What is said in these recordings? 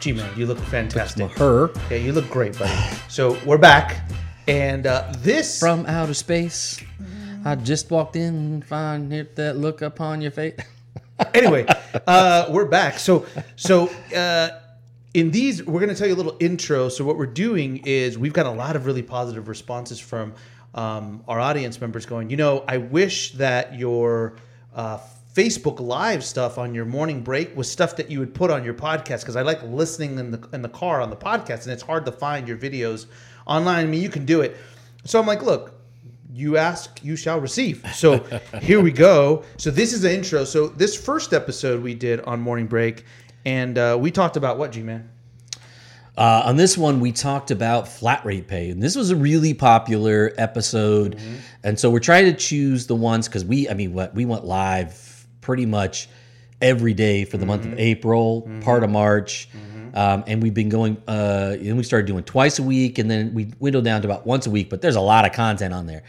G man, you look fantastic. Her Yeah, you look great, buddy. So we're back, and uh, this from outer space. I just walked in and find hit that look upon your face. anyway, uh, we're back. So, so uh, in these, we're going to tell you a little intro. So, what we're doing is we've got a lot of really positive responses from um, our audience members going, you know, I wish that your uh, Facebook Live stuff on your morning break was stuff that you would put on your podcast because I like listening in the in the car on the podcast, and it's hard to find your videos online. I mean, you can do it. So I'm like, look, you ask, you shall receive. So here we go. So this is the intro. So this first episode we did on morning break, and uh, we talked about what, G man? Uh, on this one, we talked about flat rate pay, and this was a really popular episode. And so we're trying to choose the ones because we, I mean, what we went live pretty much every day for the month of April, part of March, um, and we've been going. Uh, and we started doing twice a week, and then we dwindled down to about once a week. But there's a lot of content on there.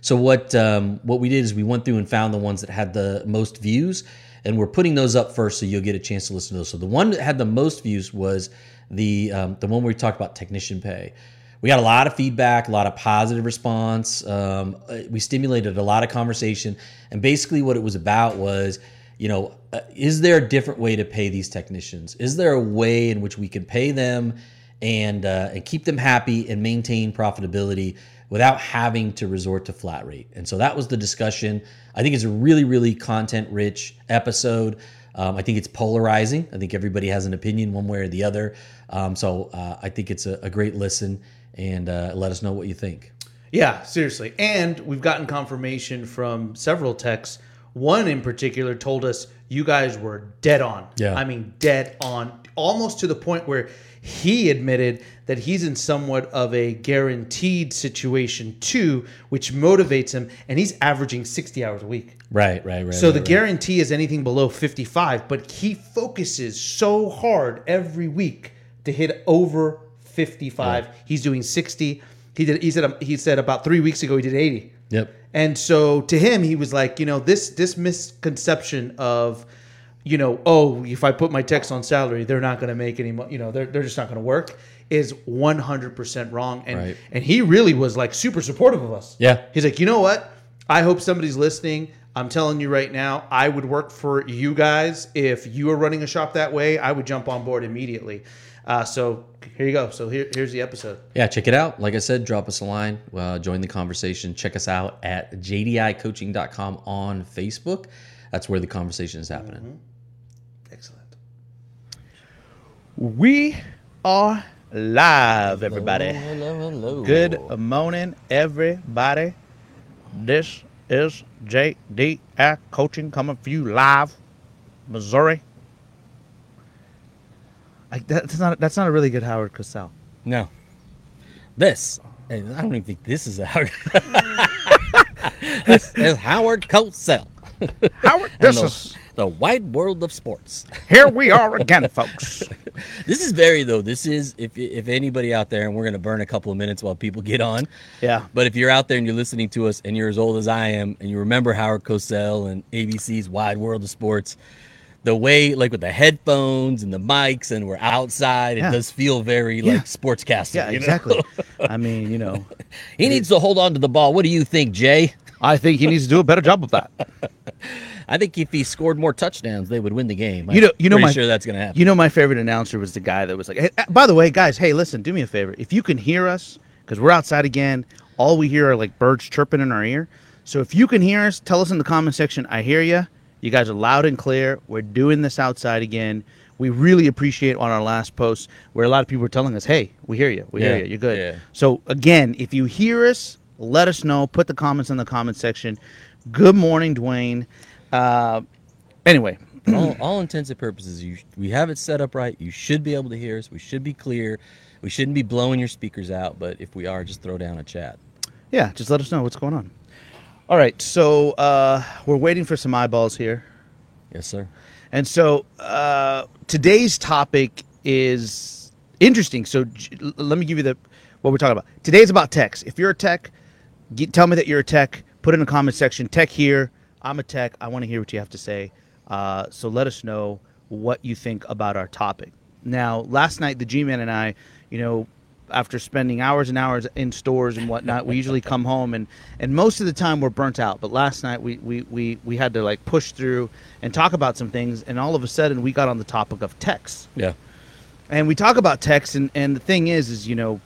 So what um, what we did is we went through and found the ones that had the most views, and we're putting those up first, so you'll get a chance to listen to those. So the one that had the most views was the um, the one where we talked about technician pay. We got a lot of feedback, a lot of positive response. Um, uh, we stimulated a lot of conversation, and basically what it was about was, you know, uh, is there a different way to pay these technicians? Is there a way in which we can pay them and uh, and keep them happy and maintain profitability without having to resort to flat rate? And so that was the discussion. I think it's a really, really content rich episode. Um, I think it's polarizing. I think everybody has an opinion one way or the other. Um, so uh, I think it's a, a great listen, and uh, let us know what you think. Yeah, seriously. And we've gotten confirmation from several techs. One in particular told us you guys were dead on. Yeah. I mean, dead on, almost to the point where he admitted that he's in somewhat of a guaranteed situation too, which motivates him. And he's averaging 60 hours a week. Right, right, right. So right, the right. guarantee is anything below 55, but he focuses so hard every week to hit over 55. He's doing 60. He did he said um, he said about 3 weeks ago he did 80. Yep. And so to him he was like, you know, this this misconception of you know, oh, if I put my techs on salary, they're not going to make any money, you know, they're, they're just not going to work is 100% wrong and Right. and he really was like super supportive of us. Yeah. He's like, you know what? I hope somebody's listening. I'm telling you right now, I would work for you guys if you were running a shop that way. I would jump on board immediately. Uh, so here you go. So here, here's the episode. Yeah, check it out. Like I said, drop us a line, uh, join the conversation. Check us out at jdicoaching.com on Facebook. That's where the conversation is happening. Excellent. We are live, everybody. Hello, hello. Good morning, everybody. This is JDI Coaching coming for you live, Missouri. I, that's not that's not a really good Howard Cosell. No. This, I don't even think this is a Howard. this is Howard Cosell. Howard, this is the wide world of sports. here we are again, folks. This is very though. This is if if anybody out there, and we're gonna burn a couple of minutes while people get on. Yeah. But if you're out there and you're listening to us and you're as old as I am, and you remember Howard Cosell and ABC's Wide World of Sports, the way like with the headphones and the mics, and we're outside, it Yeah. does feel very Yeah. like sportscaster. Yeah, you know? exactly. I mean, you know, he needs to hold on to the ball. What do you think, Jay? I think he needs to do a better job of that. I think if he scored more touchdowns, they would win the game. You know, you know, my sure that's gonna happen. You know, my favorite announcer was the guy that was like, hey, uh, by the way, guys, hey, listen, do me a favor. If you can hear us, because we're outside again, all we hear are like birds chirping in our ear. So if you can hear us, tell us in the comment section, I hear you. You guys are loud and clear. We're doing this outside again. We really appreciate on our last post where a lot of people were telling us, hey, we hear you. We Yeah, hear you. You're good. yeah. So again, if you hear us, let us know. Put the comments in the comment section. Good morning, Dwayne. Uh, anyway, all, all intents and purposes, you, we have it set up right. You should be able to hear us. We should be clear. We shouldn't be blowing your speakers out. But if we are, just throw down a chat. Yeah, just let us know what's going on. All right, so uh, we're waiting for some eyeballs here. Yes, sir. And so uh, today's topic is interesting. So j- let me give you the what we're talking about. Today's about techs. If you're a tech, get, tell me that you're a tech. Put in the comment section. Tech here. I'm a tech. I want to hear what you have to say. Uh, so let us know what you think about our topic. Now, last night, the G-Man and I, you know, after spending hours and hours in stores and whatnot, we usually come home and, and most of the time we're burnt out. But last night we, we, we, we had to like push through and talk about some things. And all of a sudden we got on the topic of text. Yeah. And we talk about text. And, and the thing is, is, you know,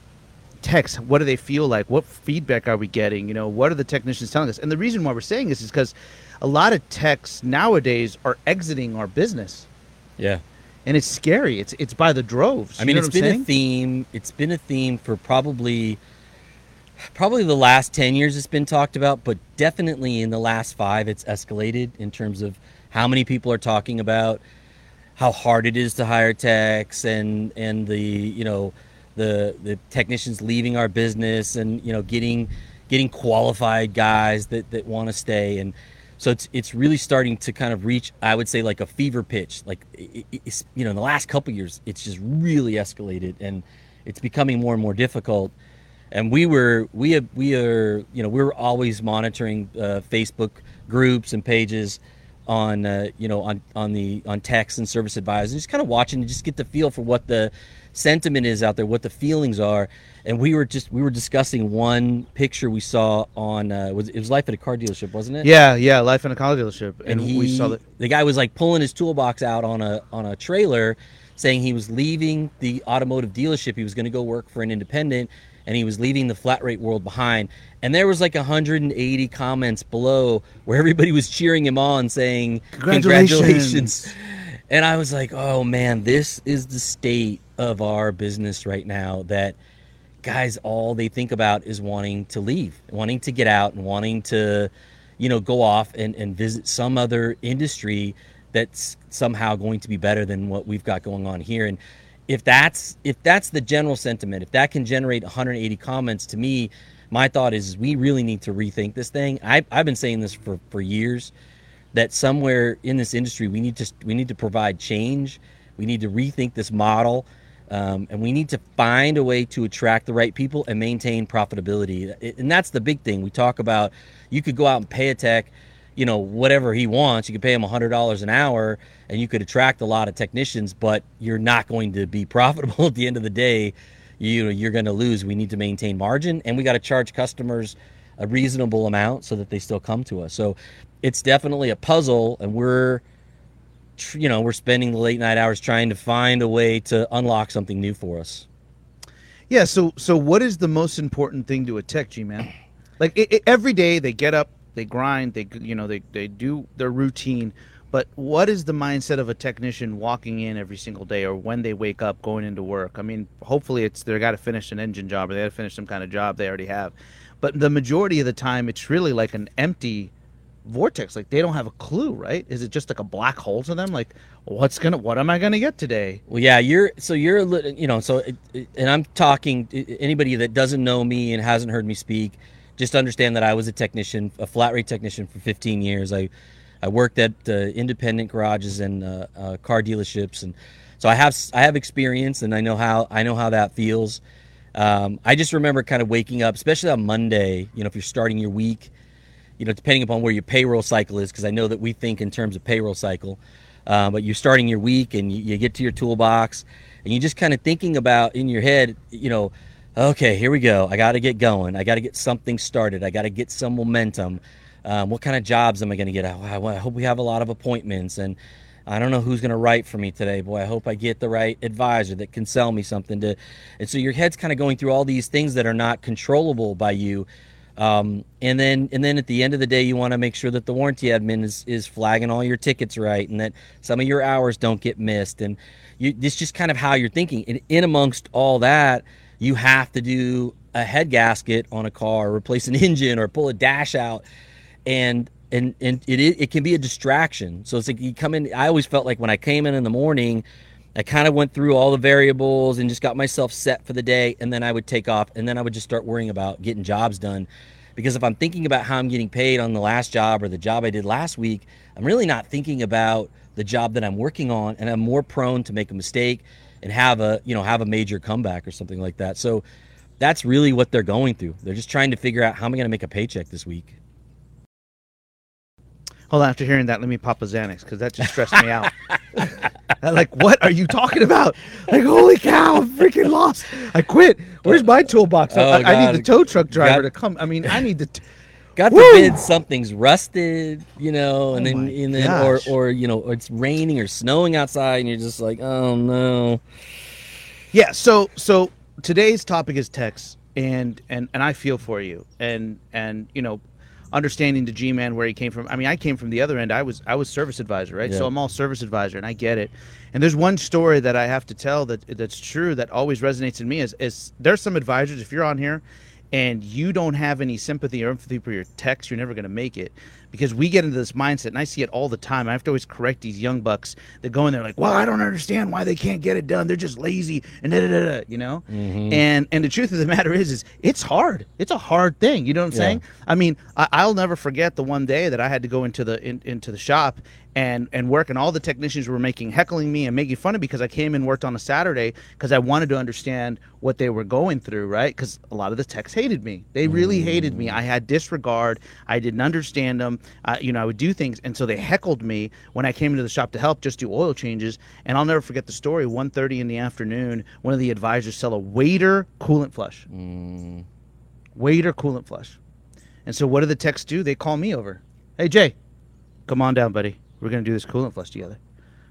text, what do they feel like? What feedback are we getting? You know, what are the technicians telling us? And the reason why we're saying this is because a lot of techs nowadays are exiting our business. Yeah. And it's scary. It's it's by the droves. I mean, it's been saying? a theme. It's been a theme for probably probably the last 10 years it's been talked about, but definitely in the last 5 it's escalated in terms of how many people are talking about how hard it is to hire techs and and the, you know, the the technicians leaving our business and, you know, getting getting qualified guys that that want to stay and so it's it's really starting to kind of reach I would say like a fever pitch. Like it, it- it's you know in the last couple years it's just really escalated and it's becoming more and more difficult. And we were we have, we are you know we were always monitoring uh, Facebook groups and pages on uh, you know on on the on techs and service advisors just kind of watching to just get the feel for what the sentiment is out there what the feelings are. And we were just we were discussing one picture we saw on uh, was it was life at a car dealership wasn't it? Yeah, yeah, life in a car dealership, and, and he, we saw that. the guy was like pulling his toolbox out on a on a trailer saying he was leaving the automotive dealership. He was going to go work for an independent and he was leaving the flat rate world behind. And there was like 180 comments below where everybody was cheering him on saying Congratulations. congratulations. And i was like oh man this is the state of our business right now that guys all they think about is wanting to leave wanting to get out and wanting to you know go off and, and visit some other industry that's somehow going to be better than what we've got going on here. And if that's if that's the general sentiment if that can generate 180 comments to me my thought is we really need to rethink this thing. I, i've been saying this for, for years that somewhere in this industry we need to we need to provide change. We need to rethink this model um, and we need to find a way to attract the right people and maintain profitability. And that's the big thing. We talk about you could go out and pay a tech you know whatever he wants. You could pay him $100 an hour and you could attract a lot of technicians but you're not going to be profitable at the end of the day. You know you're going to lose. We need to maintain margin and we got to charge customers a reasonable amount so that they still come to us. So it's definitely a puzzle and we're you know we're spending the late night hours trying to find a way to unlock something new for us Yeah. So, so what is the most important thing to a tech G man? Like i i every day they get up, they grind, they you know they they do their routine. But what is the mindset of a technician walking in every single day, or when they wake up going into work? I mean, hopefully it's they got to finish an engine job, or they got to finish some kind of job they already have. But the majority of the time, it's really like an empty vortex. Like they don't have a clue, right? Is it just like a black hole to them? Like, what's gonna, what am I gonna get today? Well, yeah, you're so you're a lit- you know so and I'm talking anybody that doesn't know me and hasn't heard me speak, just understand that I was a technician, a flat rate technician for 15 years. I I worked at uh, independent garages and uh, uh, car dealerships, and so I have I have experience and I know how I know how that feels. Um, I just remember kind of waking up, especially on Monday. You know, if you're starting your week, you know, depending upon where your payroll cycle is, because I know that we think in terms of payroll cycle. Uh, but you're starting your week and you, you get to your toolbox and you're just kind of thinking about in your head, you know, okay, here we go. I got to get going. I got to get something started. I got to get some momentum. Um, what kind of jobs am I going to get? I, I hope we have a lot of appointments and I don't know who's going to write for me today. Boy, I hope I get the right advisor that can sell me something to. And so your head's kind of going through all these things that are not controllable by you. Um, and then and then at the end of the day, you want to make sure that the warranty admin is, is flagging all your tickets right, and that some of your hours don't get missed. And you, it's just kind of how you're thinking. And in amongst all that, you have to do a head gasket on a car, replace an engine, or pull a dash out, and and and it it can be a distraction. So it's like you come in. I always felt like when I came in in the morning. I kind of went through all the variables and just got myself set for the day, and then I would take off, and then I would just start worrying about getting jobs done. Because if I'm thinking about how I'm getting paid on the last job or the job I did last week, I'm really not thinking about the job that I'm working on, and I'm more prone to make a mistake and have a you know have a major comeback or something like that. So that's really what they're going through. They're just trying to figure out how am I going to make a paycheck this week. Hold on, after hearing that, let me pop a Xanax because that just stressed me out. I'm like, what are you talking about? Like, holy cow, I'm freaking lost. I quit. Where's my toolbox? Oh, I, I need the tow truck driver God. to come. I mean, I need the. T- God Woo! forbid something's rusted, you know, oh and Oh then and then or or you know, or it's raining or snowing outside, and you're just like, oh no. yeah. So so today's topic is text, and and and I feel for you, and and you know, understanding the G man where he came from. I mean, I came from the other end. I was I was service advisor, right? So I'm all service advisor, and I get it. And there's one story that I have to tell that that's true that always resonates in me is is there's some advisors if you're on here and you don't have any sympathy or empathy for your techs, you're never going to make it because we get into this mindset and I see it all the time. I have to always correct these young bucks that go in there like, "Well, I don't understand why they can't get it done. They're just lazy." And da, da, da, da, you know? Mm-hmm. And and the truth of the matter is is it's hard. It's a hard thing, you know what I'm Yeah. saying? I mean, I, I'll never forget the one day that I had to go into the in, into the shop and and work, and all the technicians were making heckling me and making fun of me because I came and worked on a Saturday because I wanted to understand what they were going through, right? Because a lot of the techs hated me. They really hated me. I had disregard. I didn't understand them. Uh, you know, I would do things, and so they heckled me when I came into the shop to help just do oil changes. And I'll never forget the story. 1.30 in the afternoon, one of the advisors sell a waiter coolant flush waiter coolant flush. And so what do the techs do? They call me over. Hey Jay, come on down, buddy. We're gonna do this coolant flush together.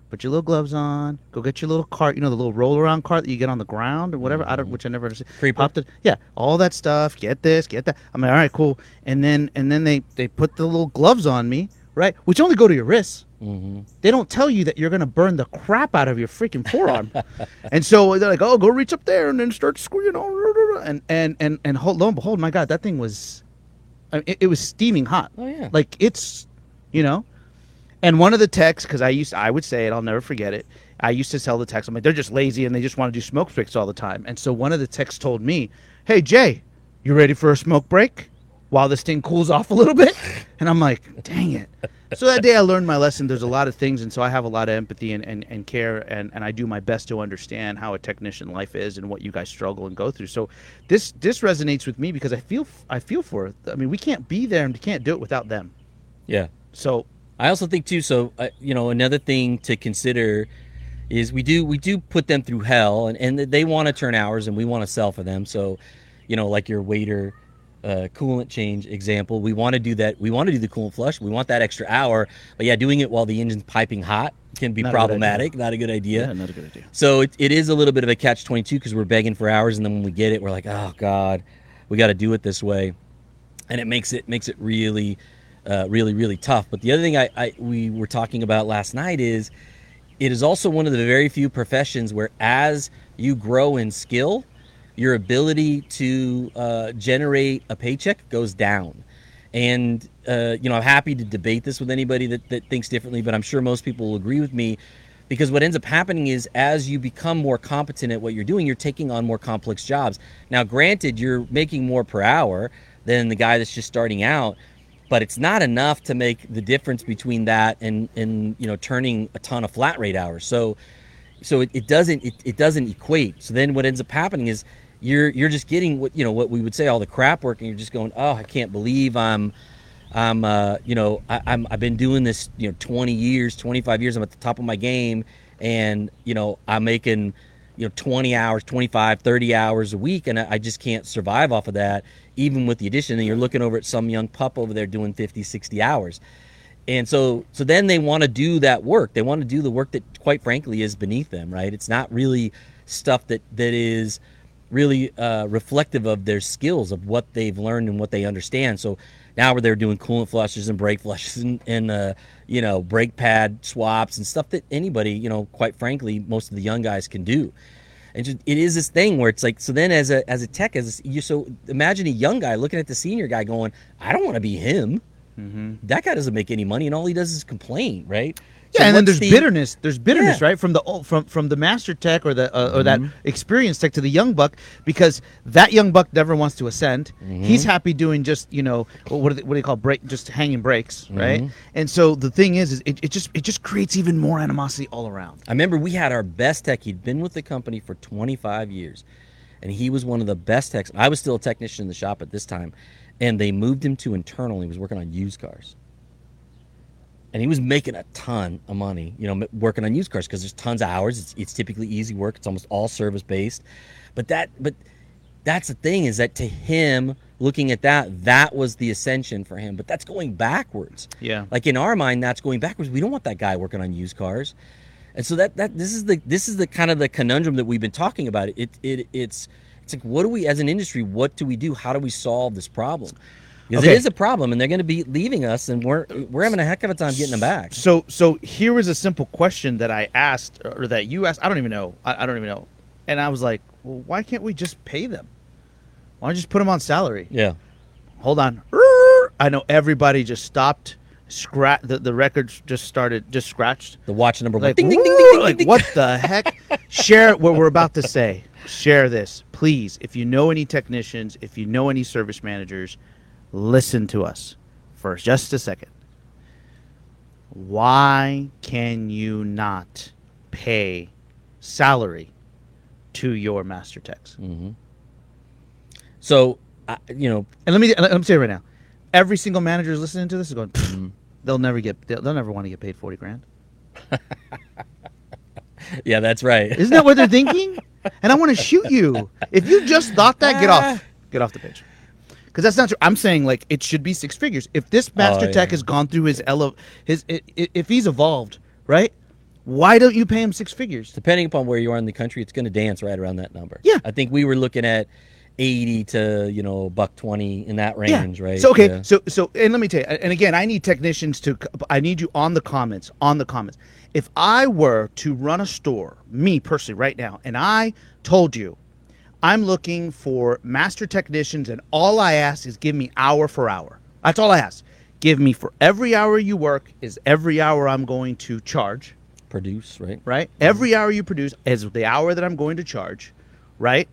Put your little gloves on. Go get your little cart. You know the little roll around cart that you get on the ground or whatever. I don't, mm-hmm. which I never understood. Creeper. Popped it. Yeah, all that stuff. Get this. Get that. I'm like, all right, cool. And then and then they they put the little gloves on me, right? Which only go to your wrists. Mm-hmm. They don't tell you that you're gonna burn the crap out of your freaking forearm. and so they're like, "Oh, go reach up there and then start screwing squeezing." And and and and hold, lo and behold, my God, that thing was, I mean, it, it was steaming hot. Oh, yeah. like it's, you know. And one of the techs, because I used, I would say it, I'll never forget it. I used to tell the techs, I'm like, they're just lazy and they just want to do smoke breaks all the time. And so one of the techs told me, "Hey Jay, you ready for a smoke break while this thing cools off a little bit?" And I'm like, "Dang it." So that day I learned my lesson. There's a lot of things, and so I have a lot of empathy and, and, and care, and, and I do my best to understand how a technician life is and what you guys struggle and go through. So this this resonates with me because I feel I feel for it. I mean, we can't be there and we can't do it without them. Yeah. So I also think too. So uh, you know, another thing to consider is we do we do put them through hell, and and they want to turn hours, and we want to sell for them. So, you know, like your waiter uh, coolant change example, we want to do that. We want to do the coolant flush. We want that extra hour, but yeah, doing it while the engine's piping hot can be Not a problematic. Not a good idea. Yeah, not a good idea. So it, it is a little bit of a catch 22 because we're begging for hours and then when we get it we're like oh god we got to do it this way and it makes it makes it really uh, really really tough. But the other thing I, I we were talking about last night is it is also one of the very few professions where as you grow in skill your ability to uh, generate a paycheck goes down. And uh, you know i'm happy to debate this with anybody that, that thinks differently but i'm sure most people will agree with me because what ends up happening is as you become more competent at what you're doing you're taking on more complex jobs. Now granted you're making more per hour than the guy that's just starting out but it's not enough to make the difference between that and and you know turning a ton of flat rate hours. So so it, it doesn't it, it doesn't equate. So then what ends up happening is you're you're just getting what you know what we would say all the crap work and you're just going oh i can't believe i'm i'm uh you know I, i'm i've been doing this you know 20 years 25 years. I'm at the top of my game and you know i'm making you know 20 hours 25 30 hours a week and i, just can't survive off of that even with the addition. And you're looking over at some young pup over there doing 50 60 hours. And so so then they want to do that work. They want to do the work that quite frankly is beneath them right? It's not really stuff that that is really uh, reflective of their skills of what they've learned and what they understand. So now where they're doing coolant flushes and brake flushes and, and uh, you know brake pad swaps and stuff that anybody you know quite frankly most of the young guys can do. And just, it is this thing where it's like so then as a as a tech as you so imagine a young guy looking at the senior guy going i don't want to be him. That guy doesn't make any money and all he does is complain right Yeah, and then there's the- bitterness. There's bitterness, Yeah. right, from the old, from from the master tech or the uh, or that Mm-hmm. experienced tech to the young buck, because that young buck never wants to ascend. Mm-hmm. He's happy doing just you know what do they, what do they call break, just hanging brakes, right? Mm-hmm. And so the thing is, is it, it just it just creates even more animosity all around. I remember we had our best tech. He'd been with the company for 25 years, and he was one of the best techs. I was still a technician in the shop at this time, and they moved him to internal. He was working on used cars. And he was making a ton of money, you know, working on used cars because there's tons of hours. It's, it's typically easy work. It's almost all service based, but that but that's the thing is that to him looking at that that was the ascension for him. But that's going backwards. Yeah. like in our mind that's going backwards. We don't want that guy working on used cars. And so that that this is the this is the kind of the conundrum that we've been talking about. It it it's it's like what do we as an industry what do we do? How do we solve this problem because Okay. it is a problem and they're going to be leaving us and we're we're having a heck of a time getting them back So so here was a simple question that I asked or that you asked. I don't even know. I, I don't even know. And I was like, well, why can't we just pay them? Why don't you just put them on salary? yeah Hold on. I know everybody just stopped. Scratch the, the records just started just scratched. the watch number one Like, ding, ding, ding, "Woo!" ding, ding, like ding. what the heck? Share what we're about to say. Share this, please. If you know any technicians, if you know any service managers, listen to us for just a second. Why can you not pay salary to your master techs? Mm. so I you know And let me let me say it right now. Every single manager is listening to this is going. Mm-hmm. They'll never get. They'll, they'll never want to get paid forty grand. yeah that's right Isn't that what they're thinking? And I want to shoot you. If you just thought that, get off. Get off the pitch. Because that's not true. I'm saying like it should be six figures. If this oh, master Oh, tech yeah. has gone through his ele- his if he's evolved, right? Why don't you pay him six figures? depending upon where you are in the country, it's going to dance right around that number. Yeah. I think we were looking at eighty to you know buck twenty in that range, right? So okay, Yeah. so so and let me tell you, and again, I need technicians to. I need you on the comments. On the comments. If I were to run a store, me personally, right now, and I told you, I'm looking for master technicians, and all I ask is give me hour for hour. That's all I ask. Give me for every hour you work is every hour I'm going to charge produce, right? right? Mm-hmm. Every hour you produce is the hour that I'm going to charge, right?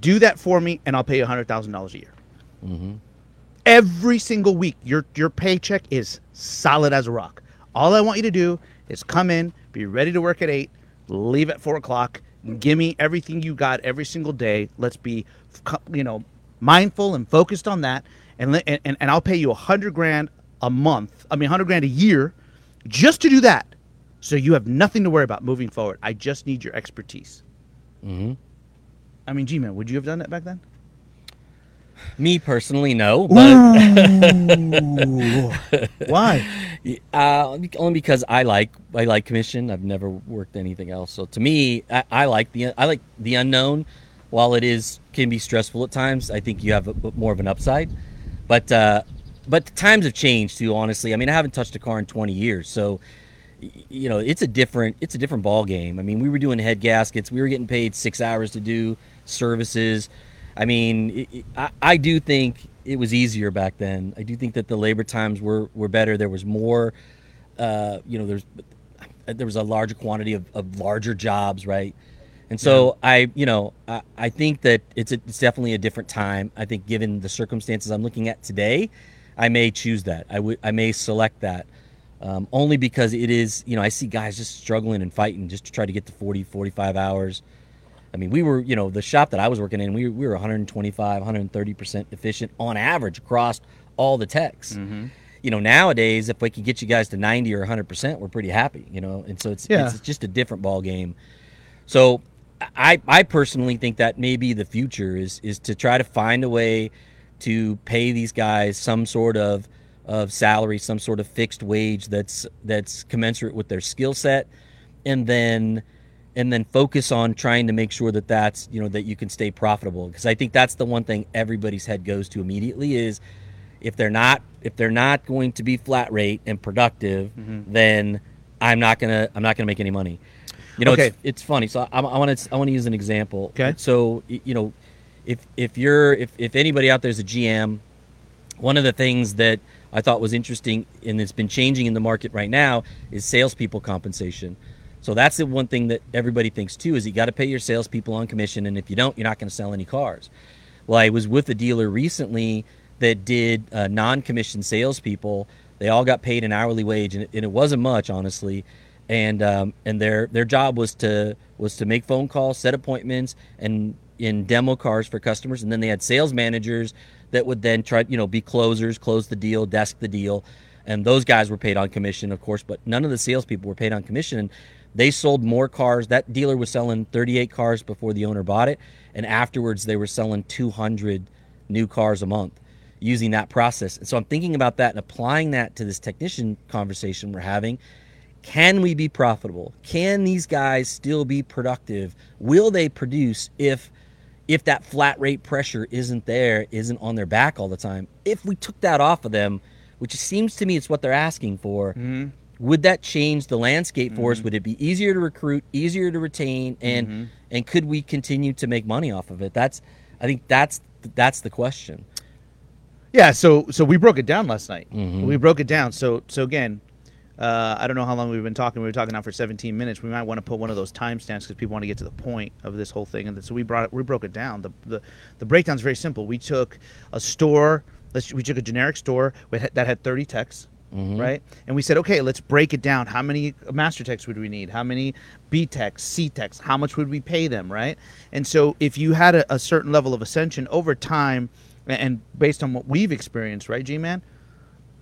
Do that for me, and I'll pay you hundred thousand dollars a year. Mm-hmm. Every single week, your your paycheck is solid as a rock. All I want you to do is come in, be ready to work at eight, leave at four o'clock. Give me everything you got every single day. Let's be, you know, mindful and focused on that, and and, and, I'll pay you a hundred grand a month. I mean, hundred grand a year, just to do that. So you have nothing to worry about moving forward. I just need your expertise. Mm-hmm. I mean, G-Man, would you have done that back then? Me personally, no, but Why? Uh, only because I like I like commission. I've never worked anything else, so to me, I, I like the I like the unknown. While it is can be stressful at times, I think you have a, more of an upside. But uh, but times have changed too. Honestly, I mean, I haven't touched a car in 20 years, so you know it's a different it's a different ball game. I mean, we were doing head gaskets. We were getting paid six hours to do services. I mean, it, I, I do think it was easier back then. I do think that the labor times were were better. There was more, uh, you know, there's there was a larger quantity of, of larger jobs, right? And so I, you know, I, I think that it's a, it's definitely a different time. I think given the circumstances I'm looking at today, I may choose that. I would I may select that. Um, only because it is, you know, I see guys just struggling and fighting just to try to get to 40, 45 hours. I mean, we were, you know, the shop that I was working in, we, we were 125, 130% efficient on average across all the techs. Mm-hmm. You know, nowadays, if we could get you guys to 90 or 100%, we're pretty happy, you know? And so it's, Yeah. it's just a different ball game. So I, I personally think that maybe the future is, is to try to find a way to pay these guys some sort of, of salary, some sort of fixed wage that's, that's commensurate with their skill set. And then, and then focus on trying to make sure that that's you know that you can stay profitable because i think that's the one thing everybody's head goes to immediately is if they're not if they're not going to be flat rate and productive mm-hmm. then i'm not gonna i'm not gonna make any money you know Okay. it's, it's funny so i want to i want to use an example Okay. so you know if if you're if, if anybody out there's a gm one of the things that I thought was interesting and it's been changing in the market right now is salespeople compensation. So that's the one thing that everybody thinks too is you got to pay your salespeople on commission, and if you don't, you're not going to sell any cars. Well, I was with a dealer recently that did uh, non-commissioned salespeople. They all got paid an hourly wage, and it, and it wasn't much, honestly. And um, and their their job was to was to make phone calls, set appointments, and in demo cars for customers. And then they had sales managers that would then try, you know, be closers, close the deal, desk the deal. and those guys were paid on commission, of course, but none of the salespeople were paid on commission. They sold more cars. That dealer was selling 38 cars before the owner bought it, and afterwards they were selling 200 new cars a month using that process. And so I'm thinking about that and applying that to this technician conversation we're having. Can we be profitable? Can these guys still be productive? Will they produce if if that flat rate pressure isn't there, isn't on their back all the time? If we took that off of them, which seems to me it's what they're asking for, Mm-hmm. Would that change the landscape for us? Would it be easier to recruit, easier to retain, and Mm-hmm. and could we continue to make money off of it? That's I think that's that's the question. Yeah, so so we broke it down last night. Mm-hmm. We broke it down. So so again, uh, I don't know how long we've been talking. We were talking now for 17 minutes. We might want to put one of those timestamps because people want to get to the point of this whole thing. And so we brought it, we broke it down. The the the breakdown's very simple. We took a store. Let's we took a generic store with, that had 30 techs. Right, and we said, okay, let's break it down. How many master techs would we need? How many B techs, C techs? How much would we pay them? Right, and so if you had a, a certain level of ascension over time, and based on what we've experienced, right, G Man,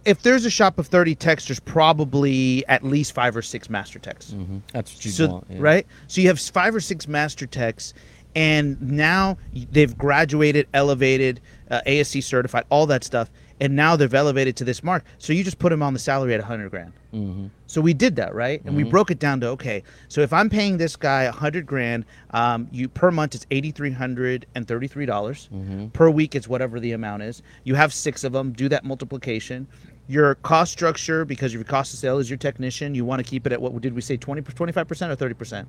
if there's a shop of 30 techs, there's probably at least five or six master techs. That's what you So, want, yeah. right? So you have five or six master techs, and now they've graduated, elevated, uh, ASE certified, all that stuff, and now they've elevated to this mark. So you just put them on the salary at 100 grand. Mm-hmm. So we did that, right? And we broke it down to okay. So if I'm paying this guy 100 grand, um, you per month it's 8,333 dollars. Mm-hmm. Per week it's whatever the amount is. You have six of them. Do that multiplication. Your cost structure, because your cost of sale is your technician, you want to keep it at what did we say 20 25 percent or 30 percent?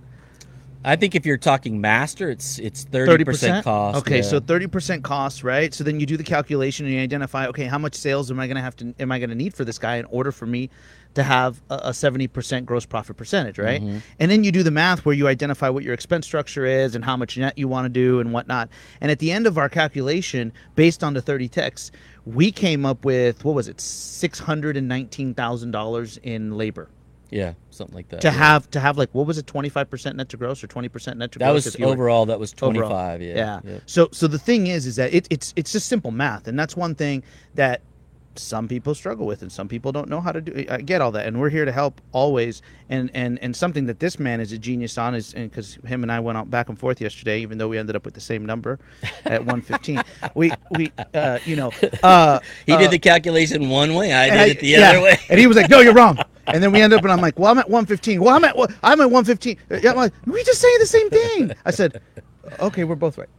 I think if you're talking master, it's it's thirty percent cost. Okay, yeah. so thirty percent cost, right? So then you do the calculation and you identify, okay, how much sales am I going to have to am I going to need for this guy in order for me to have a seventy percent gross profit percentage, right? Mm-hmm. And then you do the math where you identify what your expense structure is and how much net you want to do and whatnot. And at the end of our calculation, based on the thirty techs, we came up with what was it, six hundred and nineteen thousand dollars in labor. Yeah, something like that. To yeah. have to have like what was it, twenty five percent net to gross or twenty percent net to that gross? That was you were- overall. That was twenty overall. five. Yeah, yeah. So so the thing is, is that it, it's it's just simple math, and that's one thing that some people struggle with, and some people don't know how to do. I get all that, and we're here to help always. And and and something that this man is a genius on is because him and I went out back and forth yesterday, even though we ended up with the same number at one fifteen. we we uh, you know uh, He uh, did the calculation one way. I did I- it the yeah. other way. And he was like, "No, you're wrong." And then we end up, and I'm like, "Well, I'm at 115. Well, I'm at I'm at 115. Yeah, I'm like, we just saying the same thing. I said, "Okay, we're both right."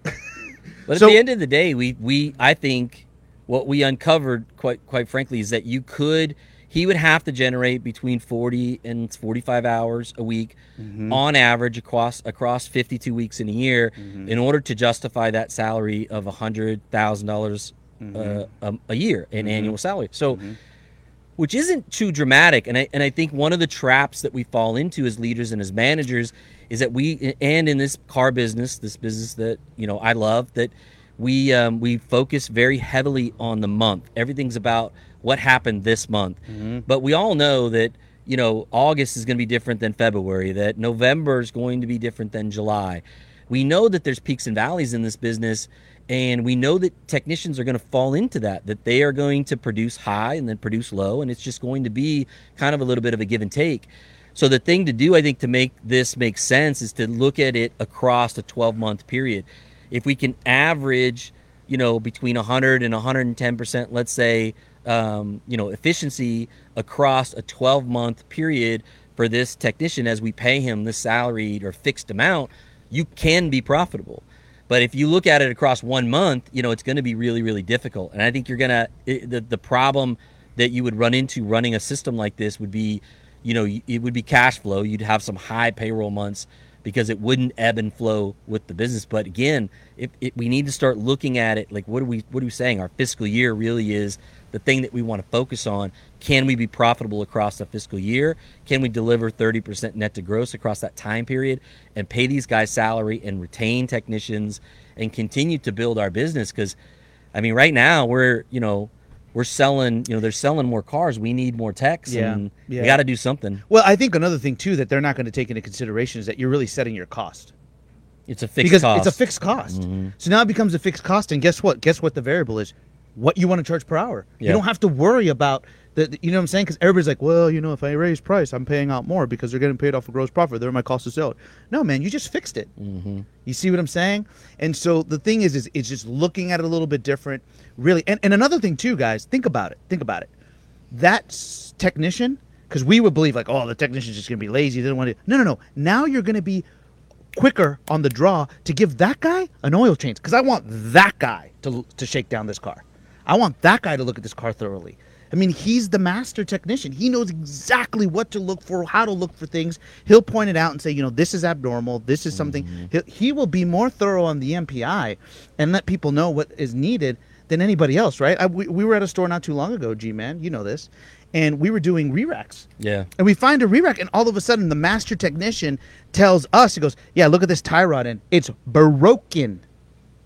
But So- at the end of the day, we we I think what we uncovered quite quite frankly is that you could he would have to generate between 40 and 45 hours a week Mm-hmm. on average across across 52 weeks in a year Mm-hmm. in order to justify that salary of $100,000 Mm-hmm. uh, a, a year in annual salary. So which isn't too dramatic. And I and I think one of the traps that we fall into as leaders and as managers is that we and in this car business, this business that you know I love, that we um, we focus very heavily on the month. Everything's about what happened this month, but we all know that you know August is going to be different than February. That November is going to be different than July. We know that there's peaks and valleys in this business, and we know that technicians are going to fall into that, that they are going to produce high and then produce low, and it's just going to be kind of a little bit of a give and take. So the thing to do, I think, to make this make sense is to look at it across a 12 month period. If we can average, you know, between 100 and 110 percent, let's say, um, you know, efficiency across a 12 month period for this technician as we pay him this salaried or fixed amount, you can be profitable. But if you look at it across one month, you know, it's going to be really, really difficult. And I think you're going to, the, the problem that you would run into running a system like this would be, you know, it would be cash flow. You'd have some high payroll months because it wouldn't ebb and flow with the business. But again, if it, we need to start looking at it like, what are we, what are we saying? Our fiscal year really is the thing that we want to focus on. Can we be profitable across the fiscal year? Can we deliver 30% net to gross across that time period and pay these guys salary and retain technicians and continue to build our business? Because, I mean, right now we're, you know, we're selling, you know, they're selling more cars. We need more techs Yeah, and yeah. we got to do something. Well, I think another thing too that they're not going to take into consideration is that you're really setting your cost It's a fixed because cost. it's a fixed cost. Mm-hmm. So now it becomes a fixed cost, and guess what? Guess what the variable is? what you want to charge per hour. You don't have to worry about the- you know what I'm saying? Because everybody's like, well, you know, if I raise price, I'm paying out more because they're getting paid off of gross profit. They're my cost of sale. No, man, you just fixed it. Mm-hmm. You see what I'm saying? And so the thing is, is it's just looking at it a little bit different, really. And, and another thing too, guys, think about it. Think about it. That technician, because we would believe like, oh, the technician's just gonna be lazy. They don't want to. No, no, no. Now you're gonna be quicker on the draw to give that guy an oil change because I want that guy to to shake down this car. I want that guy to look at this car thoroughly. I mean, he's the master technician. He knows exactly what to look for, how to look for things. He'll point it out and say, you know, this is abnormal. This is something. Mm-hmm. He, he will be more thorough on the MPI and let people know what is needed than anybody else, right? I, we, we were at a store not too long ago, G Man, you know this, and we were doing re-racks. Yeah. And we find a re-rack, and all of a sudden, the master technician tells us, he goes, "Yeah, look at this tie rod end. It's broken.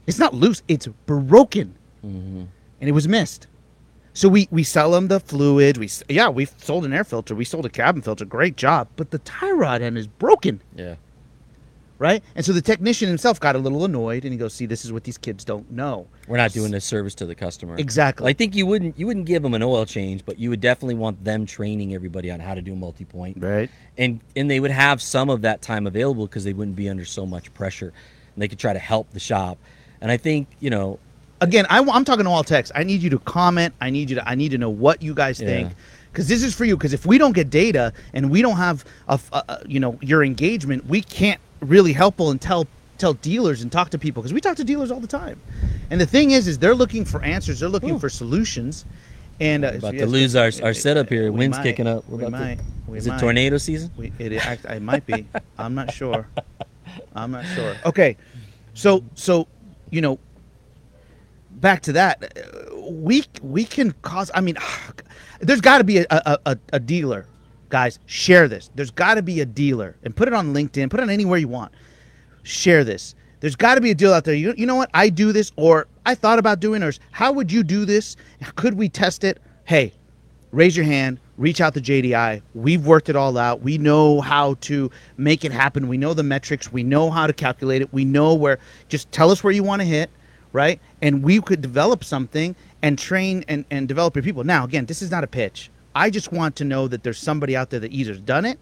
It's not loose. It's broken." Mm-hmm. And it was missed. So we we sell them the fluid. We yeah, we sold an air filter. We sold a cabin filter. Great job. But the tie rod end is broken, Yeah. right? And so the technician himself got a little annoyed, and he goes, "See, this is what these kids don't know." We're not doing a service to the customer. Exactly. I think you wouldn't you wouldn't give them an oil change, but you would definitely want them training everybody on how to do multi-point. Right. And and they would have some of that time available because they wouldn't be under so much pressure, and they could try to help the shop. And I think you know again, I, am talking to all techs. I need you to comment. I need you to. I need to know what you guys Yeah. think, because this is for you. Because if we don't get data and we don't have a, you know, your engagement, we can't really help and tell tell dealers and talk to people because we talk to dealers all the time. And the thing is, is they're looking for answers. They're looking for solutions. And uh, about yes, to lose our, our setup here. we Wind's might. kicking up. We're We about to- might. We is it tornado season? We, it, it, it might be. I'm not sure. I'm not sure. Okay, so so you know, back to that, we we can cause. I mean, there's got to be a, a a a dealer, guys. Share this. There's got to be a dealer, and put it on LinkedIn. Put it on anywhere you want. Share this. There's got to be a deal out there. You, you know what? I do this, or I thought about doing, or how would you do this? Could we test it? Hey, raise your hand reach out to jdi we've worked it all out we know how to make it happen we know the metrics we know how to calculate it we know where just tell us where you want to hit right? And we could develop something and train and, and develop your people. Now again this is not a pitch. I just want to know that there's somebody out there that either done it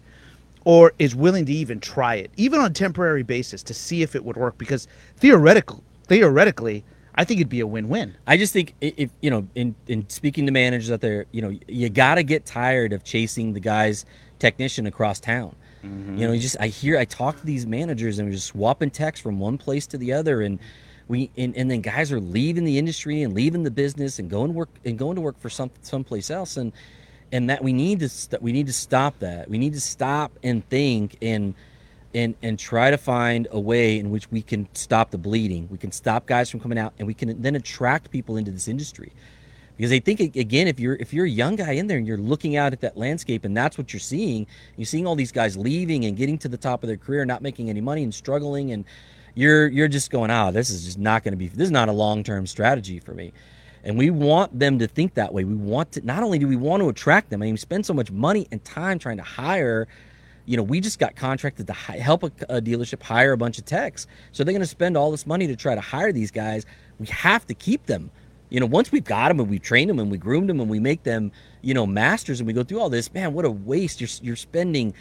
or is willing to even try it even on a temporary basis to see if it would work. Because theoretical theoretically i think it'd be a win-win. I just think if you know, in in speaking to managers out there, you know, you got to get tired of chasing the guy's technician across town. Mm-hmm. You know, you just I hear I talk to these managers and we're just swapping texts from one place to the other, and we and, and then guys are leaving the industry and leaving the business and going to work and going to work for some someplace else, and and that we need to st- we need to stop that. We need to stop and think and and and try to find a way in which we can stop the bleeding. We can stop guys from coming out, and we can then attract people into this industry. Because I think again, if you're if you're a young guy in there and you're looking out at that landscape and that's what you're seeing, you're seeing all these guys leaving and getting to the top of their career, not making any money and struggling, and you're you're just going, oh, this is just not going to be. This is not a long term strategy for me. And we want them to think that way. We want to not only do we want to attract them. I mean, we spend so much money and time trying to hire you know, we just got contracted to help a, a dealership hire a bunch of techs. So they're going to spend all this money to try to hire these guys. We have to keep them. You know, once we've got them and we train them and we groomed them and we make them, you know, masters and we go through all this, man, what a waste. You're, you're spending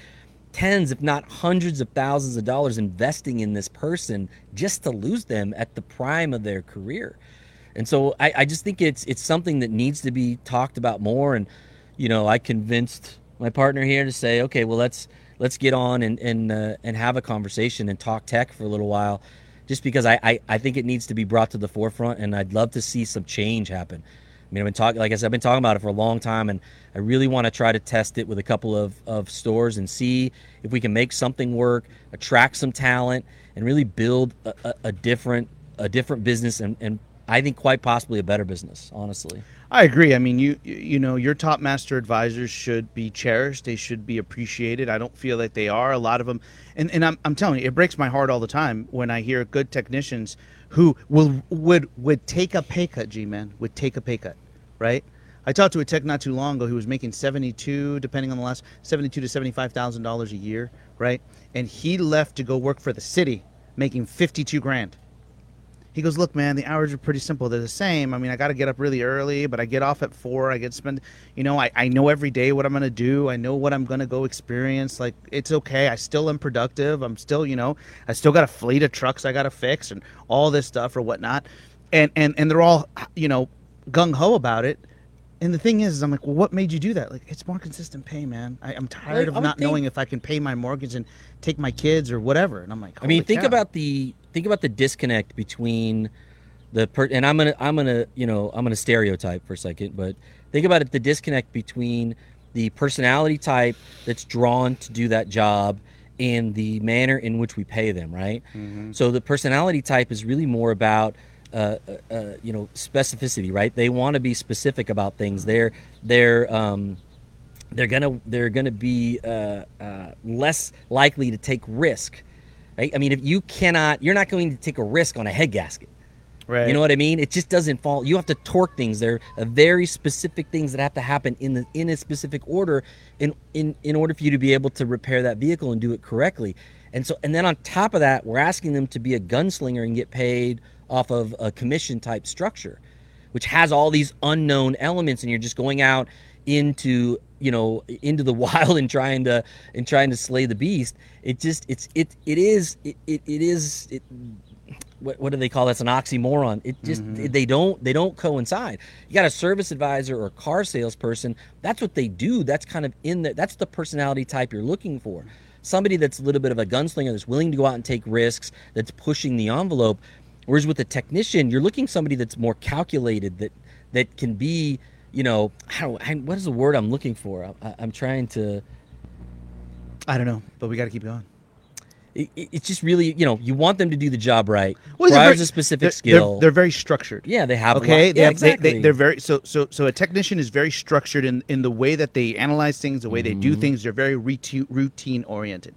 tens, if not hundreds of thousands of dollars investing in this person just to lose them at the prime of their career. And so I, I just think it's it's something that needs to be talked about more. And you know, I convinced my partner here to say, okay, well let's let's get on and and uh, and have a conversation and talk tech for a little while, just because I, I I think it needs to be brought to the forefront, and I'd love to see some change happen. I mean, I've been talking, like I said, I've been talking about it for a long time, and I really want to try to test it with a couple of, of stores and see if we can make something work, attract some talent, and really build a, a, a different a different business, and, and I think quite possibly a better business, honestly. I agree. I mean, you you- know, your top master advisors should be cherished. They should be appreciated. I don't feel like they are. A lot of them, and, and I'm, I'm telling you, it breaks my heart all the time when I hear good technicians who will would would take a pay cut. G man would take a pay cut, right? I talked to a tech not too long ago who was making 72, depending on the last 72 to 75 thousand dollars a year, right? And he left to go work for the city, making 52 grand He goes, look, man, the hours are pretty simple. They're the same. I mean, I got to get up really early, but I get off at four. I get spend, you know, I, I know every day what I'm going to do. I know what I'm going to go experience. Like, it's okay. I still am productive. I'm still, you know, I still got a fleet of trucks I got to fix and all this stuff or whatnot. And, and, and they're all, you know, gung ho about it. And the thing is, I'm like, well, what made you do that? Like, it's more consistent pay, man. I, I'm tired Like, of I would not think- knowing if I can pay my mortgage and take my kids or whatever. And I'm like, I mean, think cow. about the think about the disconnect between the per and I'm gonna I'm gonna you know I'm gonna stereotype for a second, but think about it the disconnect between the personality type that's drawn to do that job and the manner in which we pay them, right? Mm-hmm. So the personality type is really more about uh, uh, uh, you know specificity, right? They want to be specific about things. They're they're um, they're gonna they're gonna be uh, uh, less likely to take risk. Right? I mean, if you cannot, you're not going to take a risk on a head gasket. right. You know what I mean? It just doesn't fall. You have to torque things. There are very specific things that have to happen in the in a specific order in in in order for you to be able to repair that vehicle and do it correctly. And so, and then on top of that, we're asking them to be a gunslinger and get paid off of a commission type structure, which has all these unknown elements, and you're just going out into you know into the wild and trying to and trying to slay the beast. It just it's it it is it it, it is it, what, what do they call that's an oxymoron. It just mm-hmm. they don't they don't coincide. You got a service advisor or a car salesperson. That's what they do. That's kind of in the that's the personality type you're looking for somebody that's a little bit of a gunslinger that's willing to go out and take risks that's pushing the envelope whereas with a technician you're looking somebody that's more calculated that that can be you know don't, what is the word i'm looking for I, i'm trying to I don't know, but we got to keep going. It, it- it's just really you know you want them to do the job right Well, requires very- a specific they're, skill They're, they're very structured. yeah they have a Okay, they yeah, have, they, exactly. they, they're very so so so. A technician is very structured in in the way that they analyze things, the way they Mm-hmm. do things. They're very routine routine oriented.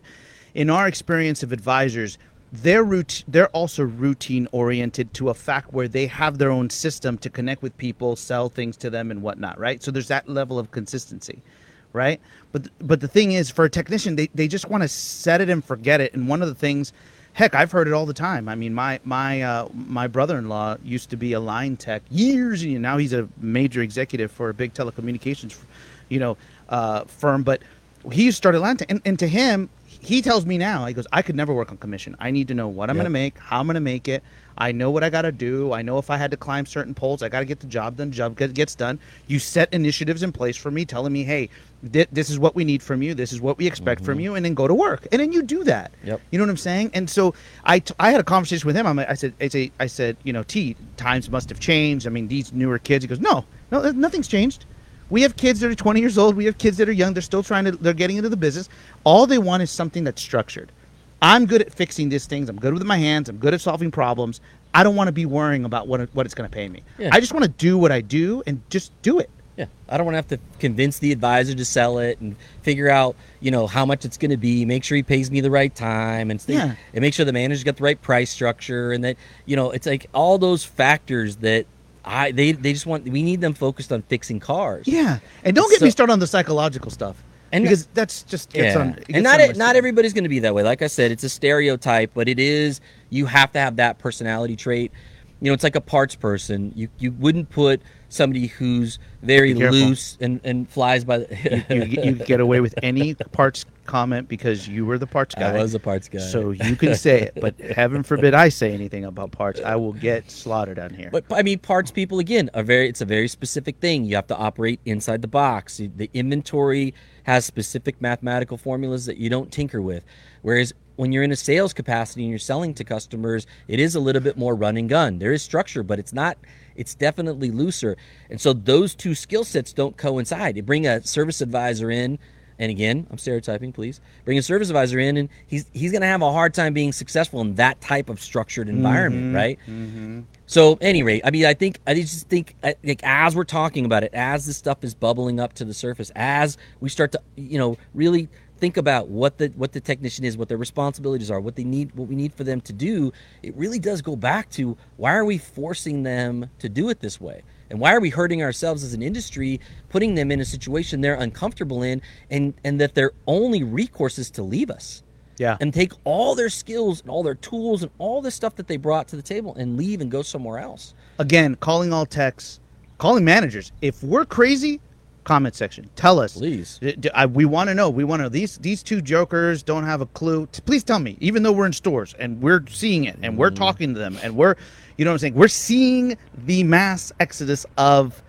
In our experience of advisors, they're rout- they're also routine oriented to a fact where they have their own system to connect with people, sell things to them, and whatnot. Right. So there's that level of consistency. Right. But but the thing is, for a technician, they, they just want to set it and forget it. And one of the things Heck, I've heard it all the time. I mean, my my uh, my brother-in-law used to be a line tech years, and now he's a major executive for a big telecommunications, you know, uh, firm. But he started tech, and, and to him, he tells me now, he goes, I could never work on commission. I need to know what I'm Yep. going to make, how I'm going to make it. I know what I got to do. I know if I had to climb certain poles, I got to get the job done. Job gets done. You set initiatives in place for me, telling me, hey, thi- this is what we need from you. This is what we expect from mm-hmm. you, and then go to work. And then you do that. Yep. You know what I'm saying? And so I, t- I had a conversation with him. I'm, like- I said, I say, I said, you know, T, times must have changed. I mean, these newer kids. He goes, no, no, nothing's changed. We have kids that are 20 years old. We have kids that are young. They're still trying to. They're getting into the business. All they want is something that's structured. I'm good at fixing these things. I'm good with my hands. I'm good at solving problems. I don't want to be worrying about what what it's going to pay me. Yeah. I just want to do what I do and just do it. Yeah, I don't want to have to convince the advisor to sell it and figure out, you know, how much it's going to be. Make sure he pays me the right time and, Yeah. and make sure the manager's got the right price structure and that, you know, it's like all those factors that I they they just want. We need them focused on fixing cars. Yeah, and don't get me started on the psychological stuff. And- because that's just gets Yeah, on, and not e- not everybody's going to be that way. Like I said, it's a stereotype, but it is. You have to have that personality trait. You know, it's like a parts person. You you wouldn't put somebody who's very loose and, and flies by the. you, you get away with any parts comment because you were the parts guy. I was a parts guy. So you can say it, but heaven forbid I say anything about parts. I will get slaughtered on here. But I mean, parts people again are very. It's a very specific thing. You have to operate inside the box. The inventory has specific mathematical formulas that you don't tinker with. Whereas when you're in a sales capacity and you're selling to customers, it is a little bit more run and gun. There is structure, but it's not. It's definitely looser. And so those two skill sets don't coincide. You bring a service advisor in. And again, I'm stereotyping, please. Bring a service advisor in, and he's he's going to have a hard time being successful in that type of structured environment, mm-hmm. right? Mm-hmm. So, at any rate, I mean, I think I just think like as we're talking about it, as this stuff is bubbling up to the surface, as we start to, you know, really think about what the what the technician is, what their responsibilities are, what they need, what we need for them to do, it really does go back to why are we forcing them to do it this way, and why are we hurting ourselves as an industry, putting them in a situation they're uncomfortable in, and and that their only recourse is to leave us. Yeah. and take all their skills and all their tools and all the stuff that they brought to the table and leave and go somewhere else. Again, calling all techs, calling managers. If we're crazy, comment section. Tell us. Please. D- d- I- we want to know. We want to. These these two jokers don't have a clue. T- please tell me. Even though we're in stores and we're seeing it and we're mm. talking to them and we're, you know what I'm saying. We're seeing the mass exodus of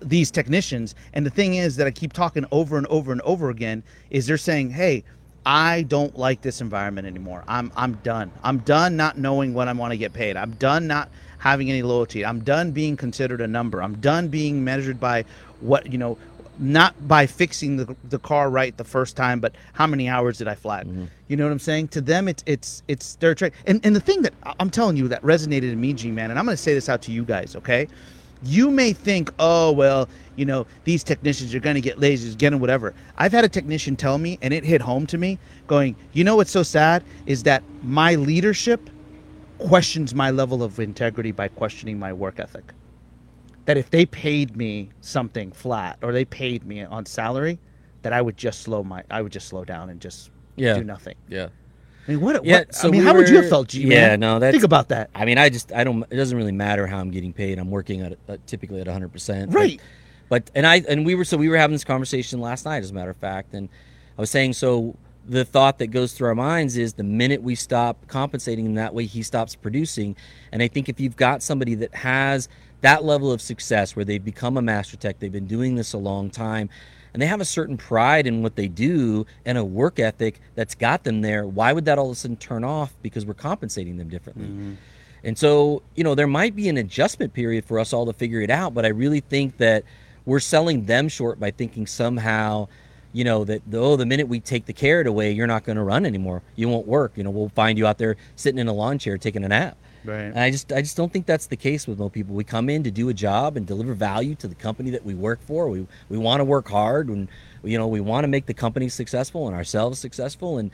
these technicians. And the thing is that I keep talking over and over and over again is they're saying, "Hey, I don't like this environment anymore. I'm I'm done. I'm done not knowing when I want to get paid. I'm done not having any loyalty. I'm done being considered a number. I'm done being measured by what you know." Not by fixing the, the car right the first time, but how many hours did I flag? Mm-hmm. You know what I'm saying? To them, it's it's it's their trick. And and the thing that I'm telling you that resonated in me, G man, and I'm going to say this out to you guys, okay? you may think, oh well, you know, these technicians are going to get lazy, getting whatever. I've had a technician tell me, and it hit home to me, going, you know what's so sad is that my leadership questions my level of integrity by questioning my work ethic. That if they paid me something flat or they paid me on salary, that I would just slow my, I would just slow down and just Yeah. do nothing. Yeah. I mean, what? Yeah, what so I mean, we how would you have felt, G? Yeah, man? no, that's- think about that. I mean, I just I don't. It doesn't really matter how I'm getting paid. I'm working at uh, typically at 100. percent Right. But and I and we were so we were having this conversation last night, as a matter of fact, and I was saying so. The thought that goes through our minds is the minute we stop compensating him that way, he stops producing. And I think if you've got somebody that has that level of success where they've become a master tech, they've been doing this a long time, and they have a certain pride in what they do and a work ethic that's got them there, why would that all of a sudden turn off because we're compensating them differently? Mm-hmm. And so, you know, there might be an adjustment period for us all to figure it out, but I really think that we're selling them short by thinking somehow, you know, that oh, the minute we take the carrot away, you're not going to run anymore. You won't work. You know, we'll find you out there sitting in a lawn chair taking a nap. Right. And I just I just don't think that's the case with most people. We come in to do a job and deliver value to the company that we work for. We we want to work hard and you know, we want to make the company successful and ourselves successful and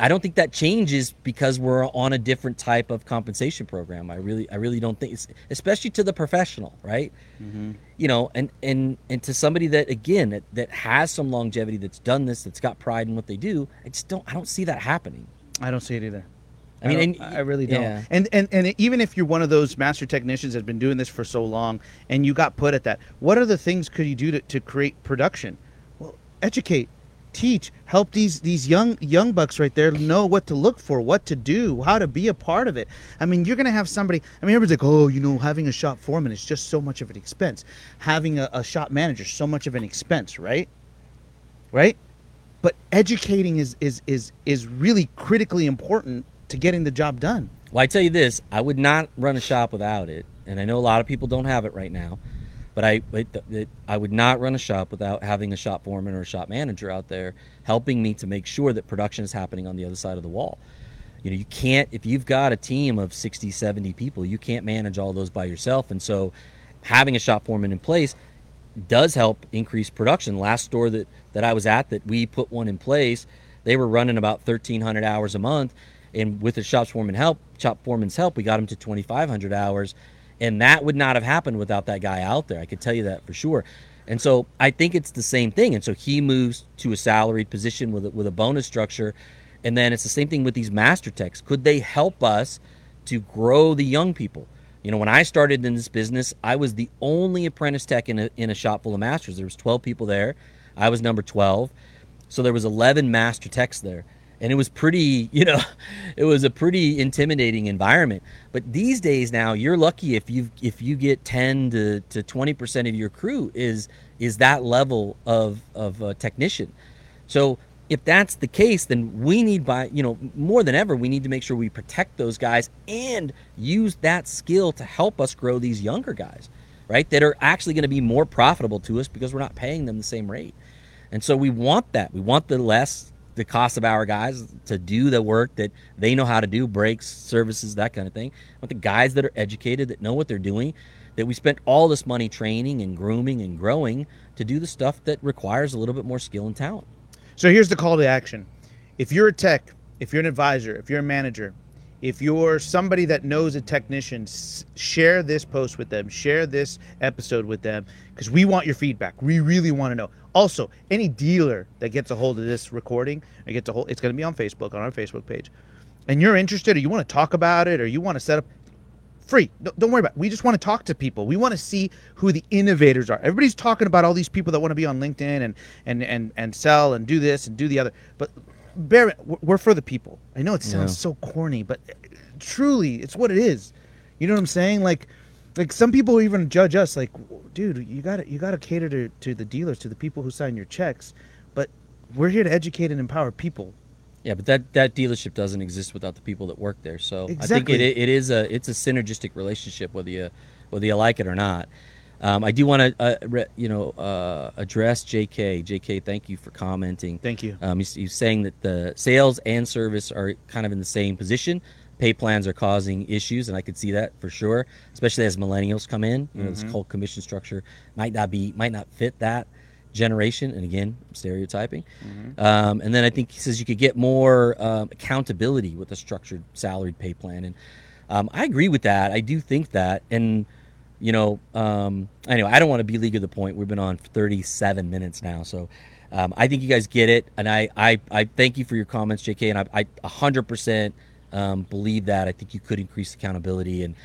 I don't think that changes because we're on a different type of compensation program. I really I really don't think it's especially to the professional, right? Mm-hmm. You know, and and and to somebody that again that, that has some longevity that's done this, that's got pride in what they do, I just don't I don't see that happening. I don't see it either. I mean, don't- and- I really don't. yeah. And, and and even if you're one of those master technicians that's been doing this for so long, and you got put at that, what other things could you do to, to create production? Well, educate, teach, help these these young young bucks right there know what to look for, what to do, how to be a part of it. I mean, you're gonna have somebody. I mean, everybody's like, oh, you know, having a shop foreman is just so much of an expense. Having a, a shop manager so much of an expense, right? Right but educating is is is is really critically important to getting the job done. Well, I tell you this, I would not run a shop without it, and I know a lot of people don't have it right now. But I, it, it, I would not run a shop without having a shop foreman or a shop manager out there helping me to make sure that production is happening on the other side of the wall. You know, you can't if you've got a team of 60, 70 people, you can't manage all those by yourself. And so, having a shop foreman in place does help increase production. Last store that that I was at that we put one in place, they were running about 1300 hours a month and with the shop foreman help, shop foreman's help, we got him to 2500 hours and that would not have happened without that guy out there. I could tell you that for sure. And so I think it's the same thing. And so he moves to a salaried position with a, with a bonus structure and then it's the same thing with these master techs. Could they help us to grow the young people? You know, when I started in this business, I was the only apprentice tech in a, in a shop full of masters. There was 12 people there. I was number 12. So there was 11 master techs there. And it was pretty, you know, it was a pretty intimidating environment. But these days now, you're lucky if you if you get 10 to, to 20% of your crew is is that level of of uh, technician. So if that's the case, then we need by you know more than ever we need to make sure we protect those guys and use that skill to help us grow these younger guys, right? That are actually going to be more profitable to us because we're not paying them the same rate. And so we want that. We want the less the cost of our guys to do the work that they know how to do, brakes, services, that kind of thing. But the guys that are educated, that know what they're doing, that we spent all this money training and grooming and growing to do the stuff that requires a little bit more skill and talent. So here's the call to action. If you're a tech, if you're an advisor, if you're a manager, if you're somebody that knows a technician, share this post with them, share this episode with them, because we want your feedback. We really want to know. Also, any dealer that gets a hold of this recording, or gets a hold, it's going to be on Facebook on our Facebook page, and you're interested, or you want to talk about it, or you want to set up free. Don't, don't worry about it. We just want to talk to people. We want to see who the innovators are. Everybody's talking about all these people that want to be on LinkedIn and and and and sell and do this and do the other. But bear, we're- we're for the people. I know it sounds Yeah. so corny, but eh, truly, it's what it is. You know what I'm saying? Like, like some people even judge us like, dude, you got to you got to cater to to the dealers, to the people who sign your checks. But we're here to educate and empower people. Yeah, but that that dealership doesn't exist without the people that work there. So I think it it is a it's a synergistic relationship whether you whether you like it or not. Um, I do want to uh, re, you know uh, address J.K. J.K. Thank you for commenting. Thank you. Um, he's, he's saying that the sales and service are kind of in the same position. Pay plans are causing issues, and I could see that for sure, especially as millennials come in. You know, this whole commission structure might not be might not fit that generation. And again, stereotyping. Um, and then I think he says you could get more um, accountability with a structured salaried pay plan, and um, I agree with that. I do think that, and you know, um, anyway, I don't want to beleaguer the point. We've been on 37 minutes now, so um, I think you guys get it, and I, I, I thank you for your comments, JK, and I, I 100% um, believe that. I think you could increase accountability, and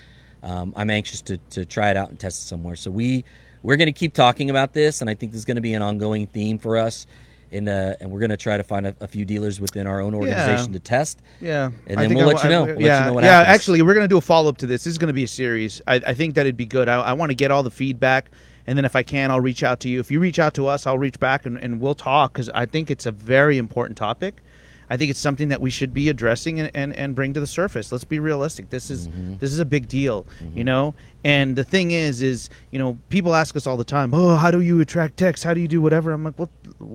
um, I'm anxious to, to try it out and test it somewhere. So we we're going to keep talking about this, and I think this is going to be an ongoing theme for us. And, uh, and we're going to try to find a, a few dealers within our own organization to test. Yeah, And then we'll I let you know. We'll let you yeah, know what yeah. happens. Actually, we're gonna do a follow up to this. This is gonna be a series. I, I think that it'd be good. I, I want to get all the feedback, and then if I can, I'll reach out to you. If you reach out to us, I'll reach back and, and we'll talk because I think it's a very important topic. I think it's something that we should be addressing and, and, and bring to the surface. Let's be realistic. This is mm-hmm. this is a big deal, mm-hmm. you know. And the thing is, is you know, people ask us all the time, "Oh, how do you attract techs? How do you do whatever?" I'm like, well,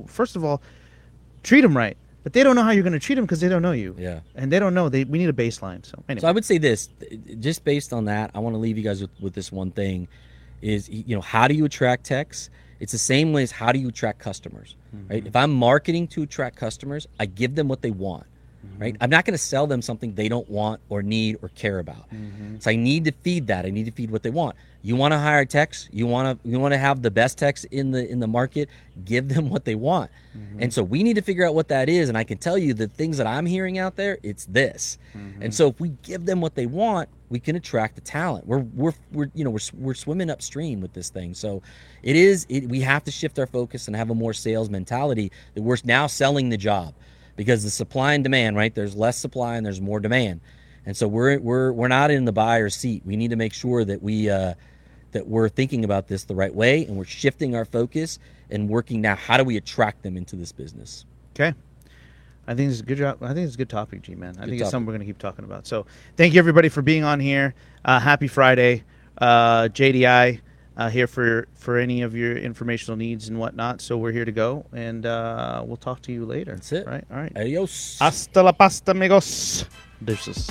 first of all, treat them right. But they don't know how you're going to treat them because they don't know you. Yeah. And they don't know. They we need a baseline. So anyway, So I would say this, just based on that, I want to leave you guys with, with this one thing: is you know how do you attract techs? It's the same way as how do you attract customers, right? Mm-hmm. If I'm marketing to attract customers, I give them what they want, right? I'm not going to sell them something they don't want or need or care about. Mm-hmm. So I need to feed that. I need to feed what they want. You want to hire techs? You want to you want to have the best techs in the in the market? Give them what they want. Mm-hmm. And so we need to figure out what that is. And I can tell you the things that I'm hearing out there, it's this. Mm-hmm. And so if we give them what they want, we can attract the talent. We're we're we're you know we're we're swimming upstream with this thing. So it is it, we have to shift our focus and have a more sales mentality that we're now selling the job because the supply and demand, right? There's less supply and there's more demand. And so we're we're we're not in the buyer's seat. We need to make sure that we uh, that we're thinking about this the right way and we're shifting our focus and working now. How do we attract them into this business? okay. I think it's a good job. I think it's a good topic, G man. I think topic. it's something we're going to keep talking about. So thank you everybody for being on here. Uh, happy Friday, uh, JDI. Uh, here for for any of your informational needs and whatnot. So we're here to go, and uh, we'll talk to you later. That's it. Right. All right. Adios. Hasta la pasta, amigos. Deuces.